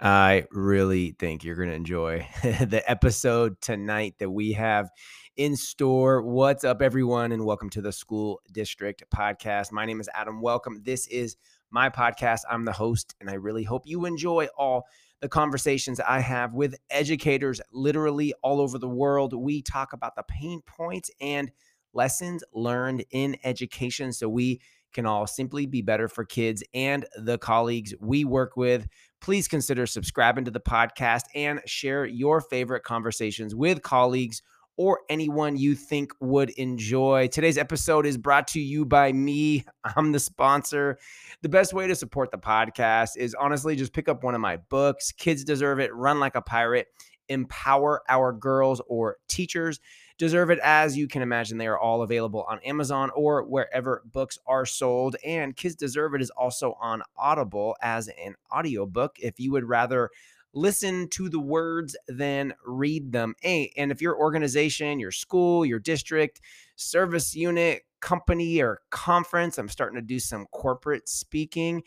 I really think you're going to enjoy the episode tonight that we have in store. What's up, everyone, and welcome to the School District Podcast. My name is Adam Welcome. This is my podcast. I'm the host, and I really hope you enjoy all the conversations I have with educators literally all over the world. We talk about the pain points and lessons learned in education so we can all simply be better for kids and the colleagues we work with. Please consider subscribing to the podcast and share your favorite conversations with colleagues or anyone you think would enjoy. Today's episode is brought to you by me. I'm the sponsor. The best way to support the podcast is honestly just pick up one of my books. Kids Deserve It, Run Like a Pirate, Empower Our Girls or Teachers deserve it. As you can imagine, they are all available on Amazon or wherever books are sold. And Kids Deserve It is also on Audible as an audiobook if you would rather listen to the words than read them. Hey, and if your organization, your school, your district, service unit, company, or conference, I'm starting to do some corporate speaking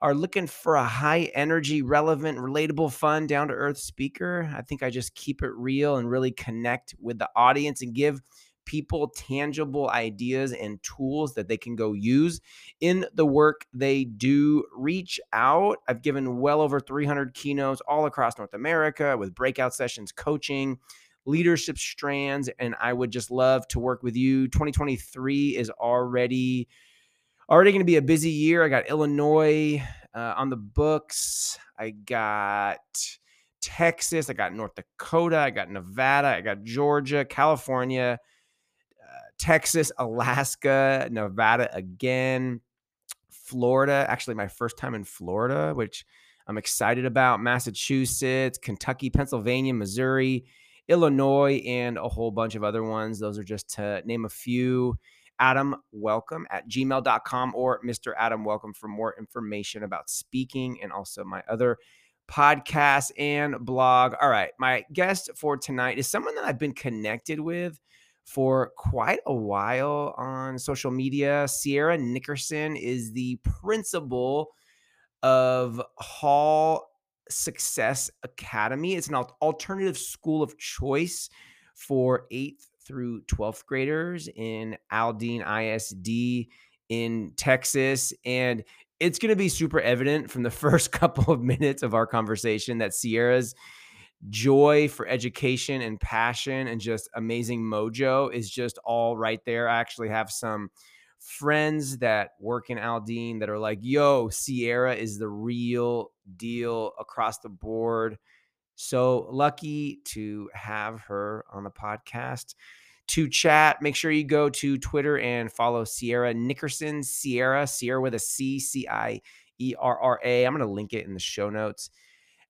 are looking for a high energy, relevant, relatable, fun, down to earth speaker, I think I just keep it real and really connect with the audience and give people tangible ideas and tools that they can go use in the work they do. Reach out. I've given well over 300 keynotes all across North America with breakout sessions, coaching, leadership strands, and I would just love to work with you. 2023 is already already going to be a busy year. I got Illinois uh, on the books. I got Texas. I got North Dakota. I got Nevada. I got Georgia, California, uh, Texas, Alaska, Nevada again, Florida. Actually, my first time in Florida, which I'm excited about. Massachusetts, Kentucky, Pennsylvania, Missouri, Illinois, and a whole bunch of other ones. Those are just to name a few adamwelcome at gmail.com or Mr. Adam Welcome for more information about speaking and also my other podcast and blog. All right. My guest for tonight is someone that I've been connected with for quite a while on social media. Cierra Nickerson is the principal of Hall Success Academy. It's an alternative school of choice for eighth through 12th graders in Aldine ISD in Texas. And it's going to be super evident from the first couple of minutes of our conversation that Cierra's joy for education and passion and just amazing mojo is just all right there. I actually have some friends that work in Aldine that are like, yo, Cierra is the real deal across the board. So lucky to have her on the podcast to chat. Make sure you go to Twitter and follow Cierra Nickerson, Cierra, Cierra with a C, C I E R R A. I'm going to link it in the show notes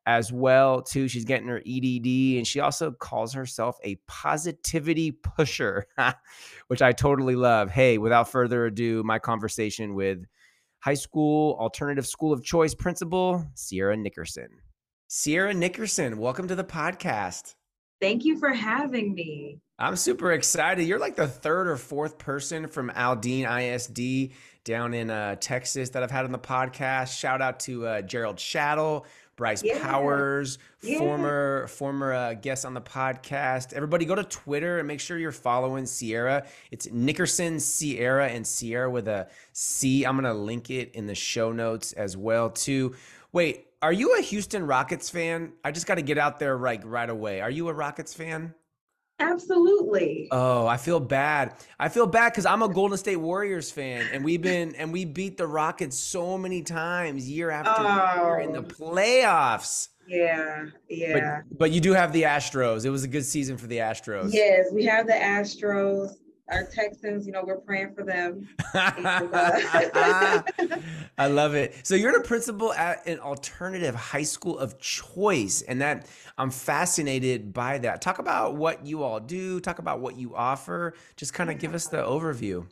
as well too. She's getting her EDD and she also calls herself a positivity pusher, which I totally love. Hey, without further ado, my conversation with high school alternative school of choice principal Cierra Nickerson. Cierra Nickerson, welcome to the podcast. Thank you for having me. I'm super excited. You're like the third or fourth person from Aldine ISD down in uh, Texas that I've had on the podcast. Shout out to uh, Gerald Shattle, Bryce yeah. Powers, yeah. former former uh, guest on the podcast. Everybody, go to Twitter and make sure you're following Cierra. It's Nickerson Cierra and Cierra with a C. I'm gonna link it in the show notes as well too. Wait, are you a Houston Rockets fan? I just got to get out there like right away. Are you a Rockets fan? Absolutely. Oh, I feel bad. I feel bad because I'm a Golden State Warriors fan, and we've been and we beat the Rockets so many times year after oh. year in the oh. playoffs. Yeah, yeah. But, but you do have the Astros. It was a good season for the Astros. Yes, we have the Astros our Texans, you know, we're praying for them. I love it. So you're the principal at an alternative high school of choice, and that I'm fascinated by that. Talk about what you all do. Talk about what you offer. Just kind of give us the overview.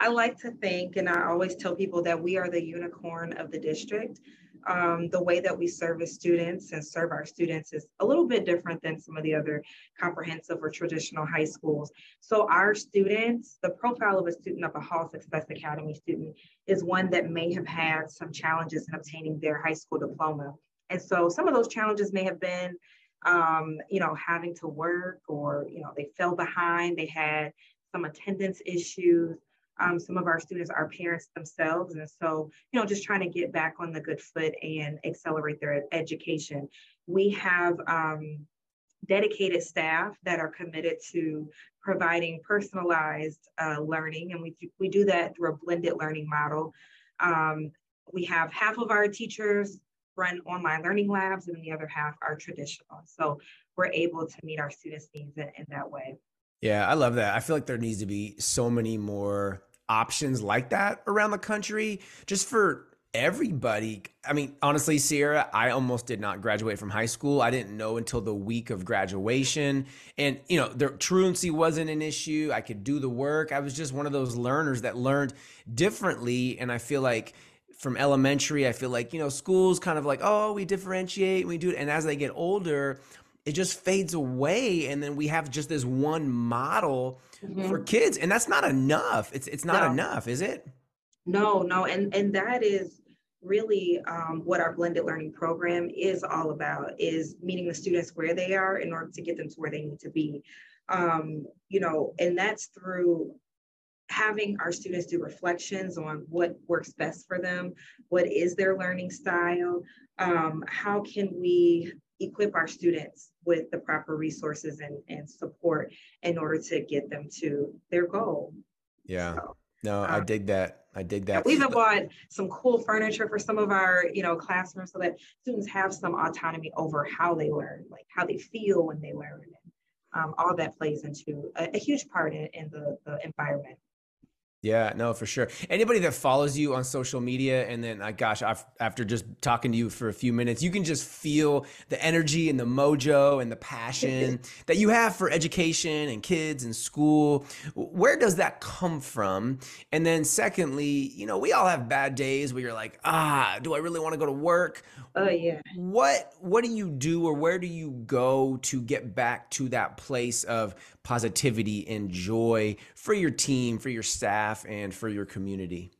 I like to think, and I always tell people that we are the unicorn of the district um, the way that we service students and serve our students is a little bit different than some of the other comprehensive or traditional high schools. So our students, the profile of a student of a Hall Success Academy student is one that may have had some challenges in obtaining their high school diploma And so some of those challenges may have been, um, you know, having to work or, you know, they fell behind, they had some attendance issues. Um, some of our students are parents themselves. And so, you know, just trying to get back on the good foot and accelerate their education. We have um, dedicated staff that are committed to providing personalized uh, learning. And we, we do that through a blended learning model. Um, we have half of our teachers run online learning labs and the other half are traditional. So we're able to meet our students' needs in, in that way. Yeah, I love that. I feel like there needs to be so many more options like that around the country just for everybody. I mean, honestly, Cierra, I almost did not graduate from high school. I didn't know until the week of graduation. And, you know, the truancy wasn't an issue. I could do the work. I was just one of those learners that learned differently. And I feel like from elementary, I feel like, you know, schools kind of like, oh, we differentiate and we do it. And as they get older, it just fades away and then we have just this one model mm-hmm. for kids and that's not enough it's it's not no. enough is it no no and and that is really um, what our blended learning program is all about is meeting the students where they are in order to get them to where they need to be um, you know and that's through having our students do reflections on what works best for them what is their learning style um, how can we equip our students with the proper resources and, and support in order to get them to their goal. Yeah. So, no, I um, dig that. I dig that. We even bought some cool furniture for some of our, you know, classrooms so that students have some autonomy over how they learn, like how they feel when they learn. Um, all that plays into a, a huge part in, in the, the environment. Yeah, no, for sure. Anybody that follows you on social media, and then, uh, gosh, I've, after just talking to you for a few minutes, you can just feel the energy and the mojo and the passion that you have for education and kids and school. Where does that come from? And then, secondly, you know, we all have bad days where you're like, ah, do I really want to go to work? Oh yeah. What What do you do, or where do you go to get back to that place of positivity and joy for your team, for your staff, and for your community?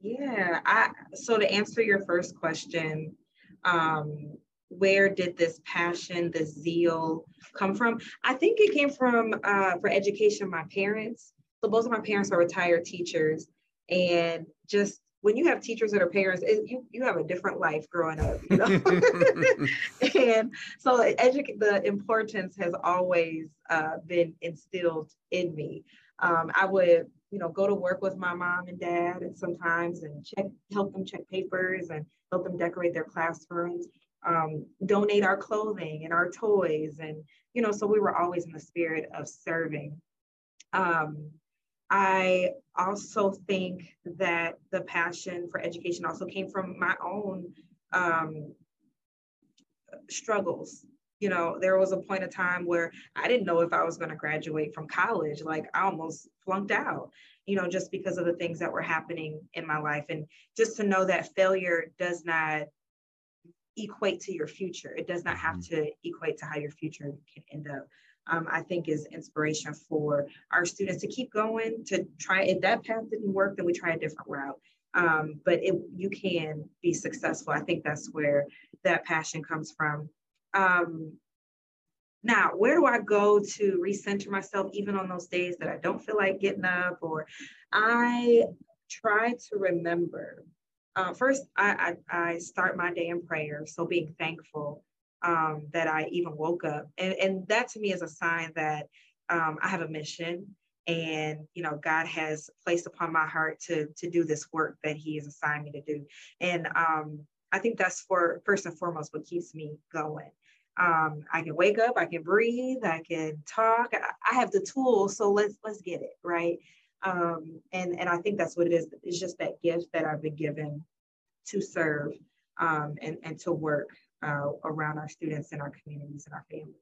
Yeah. I so to answer your first question, um, where did this passion, this zeal come from? I think it came from uh, for education. My parents. So both of my parents are retired teachers, and just when you have teachers that are parents, it, you you have a different life growing up, you know. and so edu- the importance has always uh, been instilled in me. Um, I would, you know, go to work with my mom and dad, and sometimes and check, help them check papers and help them decorate their classrooms. Um, donate our clothing and our toys, and you know, so we were always in the spirit of serving. Um, I also think that the passion for education also came from my own um, struggles. You know, there was a point of time where I didn't know if I was going to graduate from college. Like I almost flunked out, you know, just because of the things that were happening in my life. And just to know that failure does not equate to your future, it does not have mm-hmm. to equate to how your future can end up um, I think is inspiration for our students to keep going, to try, if that path didn't work, then we try a different route. Um, but it, you can be successful. I think that's where that passion comes from. Um, now, where do I go to recenter myself, even on those days that I don't feel like getting up? Or I try to remember. Uh, first, I, I, I start my day in prayer, so being thankful um, that I even woke up. And, and that to me is a sign that um, I have a mission and you know god has placed upon my heart to to do this work that he has assigned me to do. And um i think that's for first and foremost what keeps me going. Um i can wake up i can breathe i can talk i, have the tools so let's let's get it right? Um and and i think that's what it is it's just that gift that i've been given to serve um and and to work uh, around our students and our communities and our families.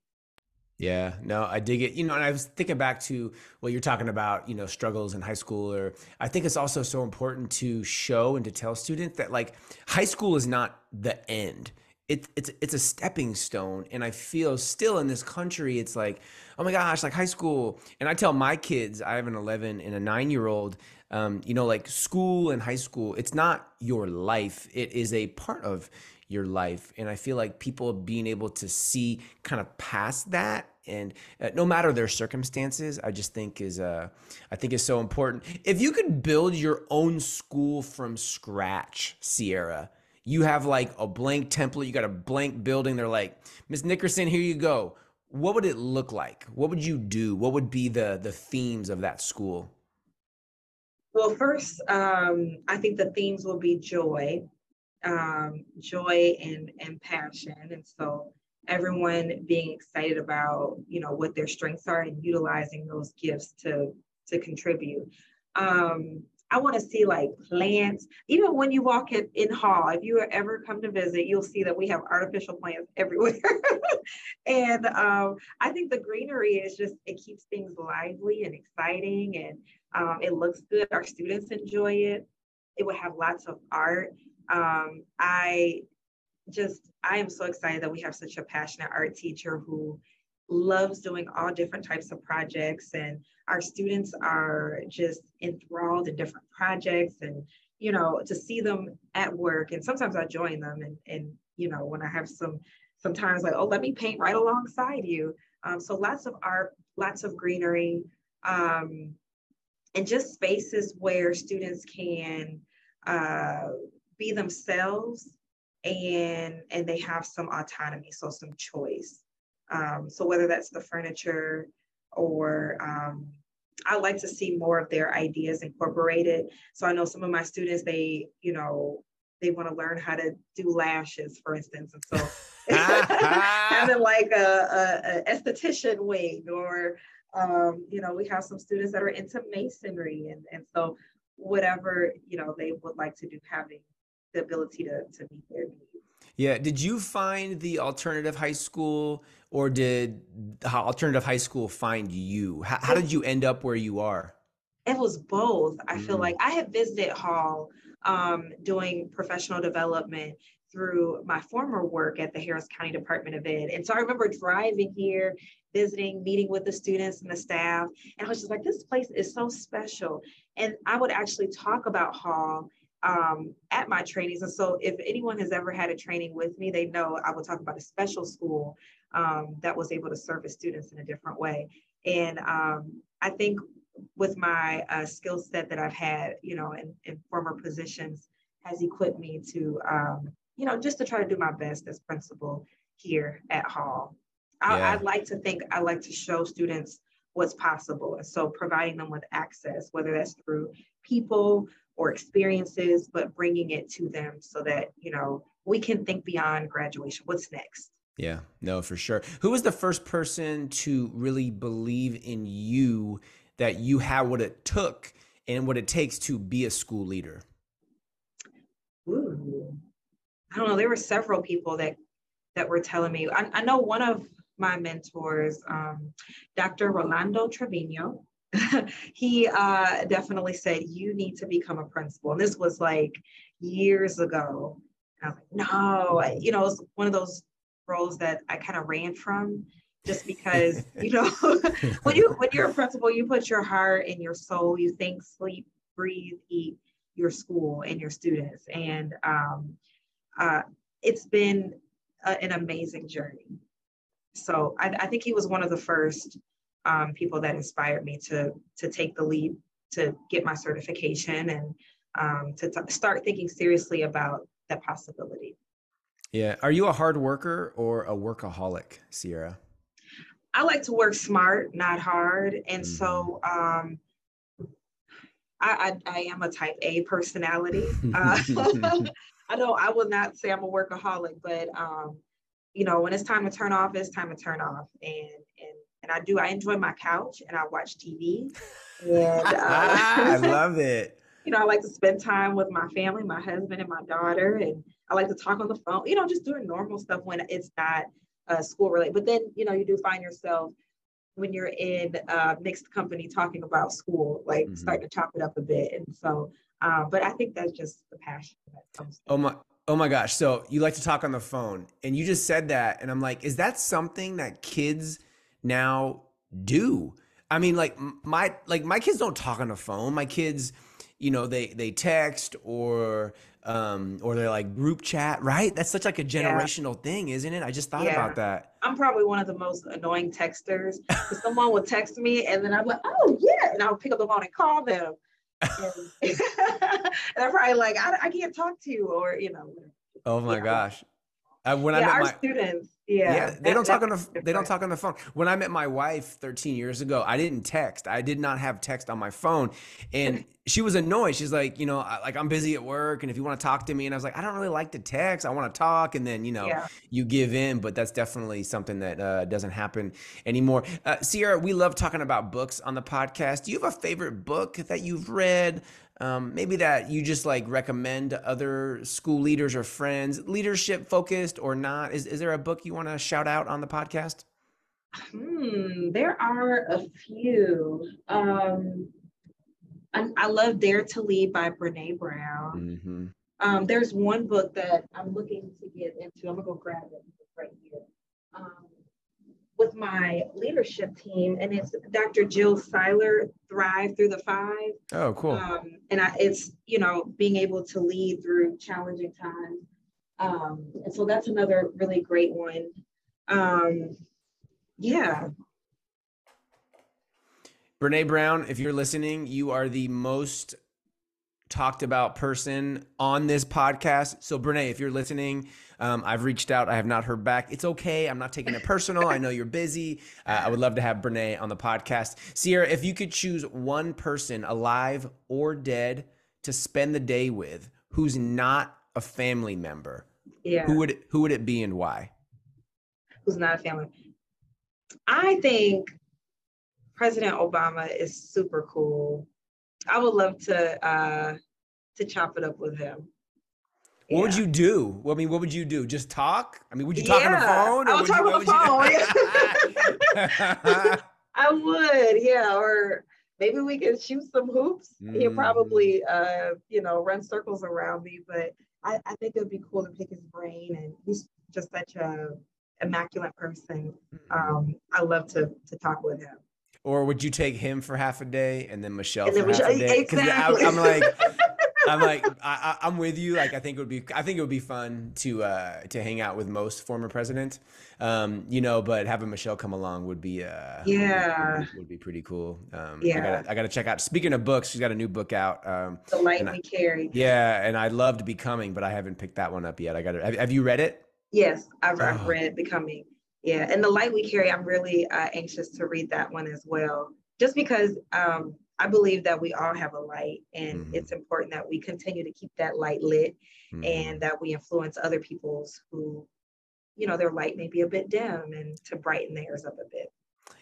Yeah, no, I dig it. You know, and I was thinking back to what you're talking about, you know, struggles in high school, or I think it's also so important to show and to tell students that like high school is not the end. It, it's it's a stepping stone, and I feel still in this country, it's like, oh my gosh, like high school. And I tell my kids, I have an 11 and a nine year old, um, you know, like school and high school, it's not your life. It is a part of your life. And I feel like people being able to see kind of past that and uh, no matter their circumstances i just think is uh i think is so important. If you could build your own school from scratch Cierra you have like a blank template you got a blank building they're like miss nickerson here you go. What would it look like? What would you do? What would be the the themes of that school? Well first um i think the themes will be joy um joy and and passion. And so everyone being excited about you know what their strengths are and utilizing those gifts to to contribute. Um i want to see like plants. Even when you walk in, in hall if you ever come to visit you'll see that we have artificial plants everywhere. And um i think the greenery is just it keeps things lively and exciting and um, it looks good. Our students enjoy it. It would have lots of art um, i just I am so excited that we have such a passionate art teacher who loves doing all different types of projects and our students are just enthralled in different projects and you know to see them at work and sometimes I join them and and you know when I have some sometimes like oh let me paint right alongside you. Um, so lots of art lots of greenery um, and just spaces where students can uh, be themselves and and they have some autonomy, so some choice. Um, so whether that's the furniture or um, I like to see more of their ideas incorporated. So I know some of my students, they, you know, they want to learn how to do lashes, for instance. And so having like a, a, a, esthetician wing or, um, you know, we have some students that are into masonry. And, and so whatever, you know, they would like to do, having the ability to, to meet their needs. Yeah. Did you find the alternative high school or did the alternative high school find you? How, how did you end up where you are? It was both. I feel mm. like I had visited Hall um, doing professional development through my former work at the Harris County Department of Ed. And so I remember driving here, visiting, meeting with the students and the staff. And I was just like, this place is so special. And I would actually talk about Hall um, at my trainings. And so if anyone has ever had a training with me, they know I will talk about a special school um, that was able to service students in a different way. And um, I think with my uh, skill set that I've had, you know, in, in former positions has equipped me to, um, you know, just to try to do my best as principal here at Hall. I, yeah. I'd like to think I like to show students what's possible. And so providing them with access, whether that's through people or experiences, but bringing it to them so that, you know, we can think beyond graduation. What's next? Yeah, no, for sure. Who was the first person to really believe in you that you had what it took and what it takes to be a school leader? Ooh, I don't know. There were several people that that were telling me. I, I know one of my mentors, um, Dr. Rolando Trevino. he uh, definitely said, You need to become a principal. And this was like years ago. And I was like, No, you know, it was one of those roles that I kind of ran from just because, you know, when you when you're a principal, you put your heart and your soul, you think, sleep, breathe, eat your school and your students. And um, uh, it's been a, an amazing journey. So I, I think he was one of the first um, people that inspired me to to take the leap to get my certification and um, to t- start thinking seriously about that possibility. Yeah. Are you a hard worker or a workaholic, Cierra? I like to work smart, not hard. And mm-hmm. so um, I, I, I, am a type A personality. Uh, I don't, I will not say I'm a workaholic, but um, you know, when it's time to turn off, it's time to turn off. And and and I do. I enjoy my couch and I watch TV. And uh, I love it. You know, I like to spend time with my family, my husband and my daughter, and I like to talk on the phone. You know, just doing normal stuff when it's not uh, school related. But then, you know, you do find yourself when you're in uh, mixed company talking about school, like mm-hmm. starting to chop it up a bit. And so, uh, but I think that's just the passion that comes. Oh my, Oh my gosh. So you like to talk on the phone and you just said that. And I'm like, is that something that kids now do? I mean, like my, like my kids don't talk on the phone. My kids, you know, they, they text or um, or they're like group chat, right? That's such like a generational yeah. thing, isn't it? I just thought yeah. about that. I'm probably one of the most annoying texters. someone will text me and then I'm like, oh yeah, and I'll pick up the phone and call them. And, they're probably like, I, I can't talk to you, or you know. Oh my yeah. gosh. Uh, when yeah, I met our my students, yeah, yeah, they don't talk on the they don't talk on the phone. When I met my wife 13 years ago, I didn't text. I did not have text on my phone, and she was annoyed. She's like, you know, like I'm busy at work, and if you want to talk to me, and I was like, I don't really like to text. I want to talk, and then you know, yeah. you give in. But that's definitely something that uh, doesn't happen anymore. Uh, Cierra, we love talking about books on the podcast. Do you have a favorite book that you've read? um, maybe that you just like recommend to other school leaders or friends, leadership focused or not? Is, is there a book you want to shout out on the podcast? Hmm, there are a few. Um, I, I love Dare to Lead by Brene Brown. Mm-hmm. Um, there's one book that I'm looking to get into. I'm gonna go grab it right here. Um, with my leadership team, and it's Dr. Jill Siler, Thrive Through the Five. Oh, cool. Um, and I, it's, you know, being able to lead through challenging times. Um, and so that's another really great one. Um, yeah. Brene Brown, if you're listening, you are the most talked about person on this podcast. So, Brene, if you're listening, um, I've reached out. I have not heard back. It's okay. I'm not taking it personal. I know you're busy. Uh, I would love to have Brene on the podcast. Cierra, if you could choose one person, alive or dead, to spend the day with who's not a family member, yeah. who would who would it be and why? Who's not a family? I think President Obama is super cool. I would love to uh, to chop it up with him. What yeah. would you do? I mean, what would you do? Just talk? I mean, would you talk yeah, on the phone? I would talk you, on the phone. I would, yeah. Or maybe we could shoot some hoops. Mm. He'll probably, uh, you know, run circles around me. But I, I think it'd be cool to pick his brain, and he's just such a immaculate person. Mm-hmm. Um, I love to to talk with him. Or would you take him for half a day and then Michelle and then for Michelle, half a day? Exactly. I, am like, I'm like, I, am with you. Like, I think it would be, I think it would be fun to uh, to hang out with most former presidents, um, you know. But having Michelle come along would be, uh, yeah, would, would, be pretty cool. Um, yeah, I gotta, I gotta check out. Speaking of books, she's got a new book out. Um, the light we carry. Yeah, and I loved Becoming, but I haven't picked that one up yet. I got to. Have, have, you read it? Yes, I've, oh. I've read Becoming. Yeah, and the light we carry. I'm really uh, anxious to read that one as well just because um, I believe that we all have a light, and mm-hmm. it's important that we continue to keep that light lit, mm-hmm. and that we influence other people's who, you know, their light may be a bit dim, and to brighten theirs up a bit.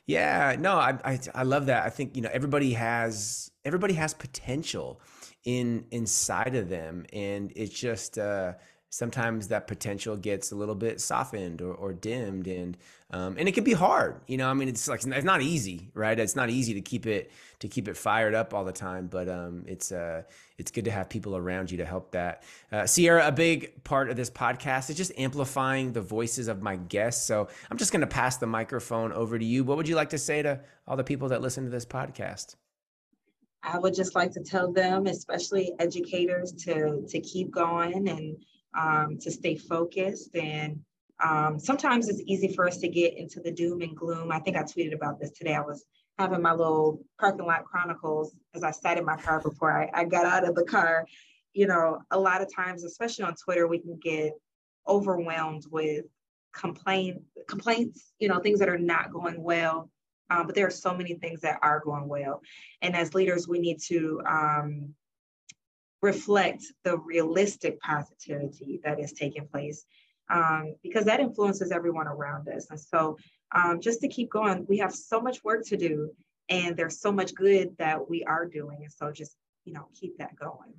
Yeah, no, I, I I love that. I think you know everybody has everybody has potential in inside of them, and it's just. uh sometimes that potential gets a little bit softened or, or dimmed and um, and it can be hard you know i mean it's like it's not easy right? It's not easy to keep it to keep it fired up all the time but um, it's uh it's good to have people around you to help that. Uh, Cierra a big part of this podcast is just amplifying the voices of my guests. So i'm just going to pass the microphone over to you. What would you like to say to all the people that listen to this podcast? I would just like to tell them, especially educators, to to keep going and um, to stay focused. And um, sometimes it's easy for us to get into the doom and gloom. I think I tweeted about this today. I was having my little parking lot chronicles as I sat in my car before I, I got out of the car. You know, a lot of times, especially on Twitter, we can get overwhelmed with complaint complaints, you know, things that are not going well. Um, but there are so many things that are going well. And as leaders, we need to um, reflect the realistic positivity that is taking place um, because that influences everyone around us. And so, um, just to keep going, we have so much work to do, and there's so much good that we are doing. And so, just you know, keep that going.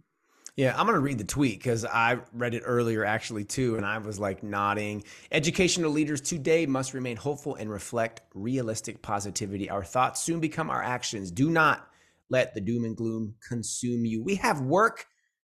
Yeah, I'm going to read the tweet because I read it earlier actually too, and I was like nodding. Educational leaders today must remain hopeful and reflect realistic positivity. Our thoughts soon become our actions. Do not let the doom and gloom consume you. We have work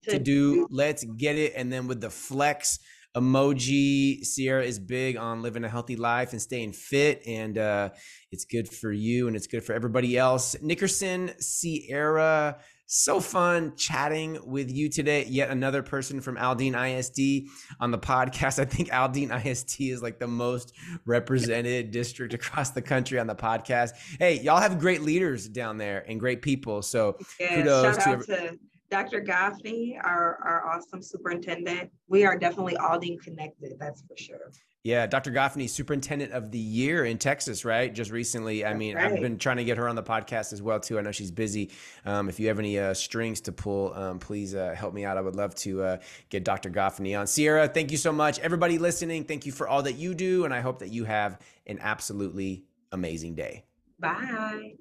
to do. Let's get it. And then with the flex emoji, Cierra is big on living a healthy life and staying fit. And uh, it's good for you and it's good for everybody else. Nickerson Cierra So fun chatting with you today. Yet another person from Aldine ISD on the podcast. I think Aldine ISD is like the most represented district across the country on the podcast. Hey, y'all have great leaders down there and great people. So yeah, kudos to, to Dr. Gaffney, our, our awesome superintendent. We are definitely Aldine connected, that's for sure. Yeah, Dr. Gaffney, superintendent of the year in Texas, right? Just recently. I mean, right. I've been trying to get her on the podcast as well too. I know she's busy. Um, if you have any uh, strings to pull, um, please uh, help me out. I would love to uh, get Dr. Gaffney on. Cierra, thank you so much. Everybody listening, thank you for all that you do, and I hope that you have an absolutely amazing day. Bye.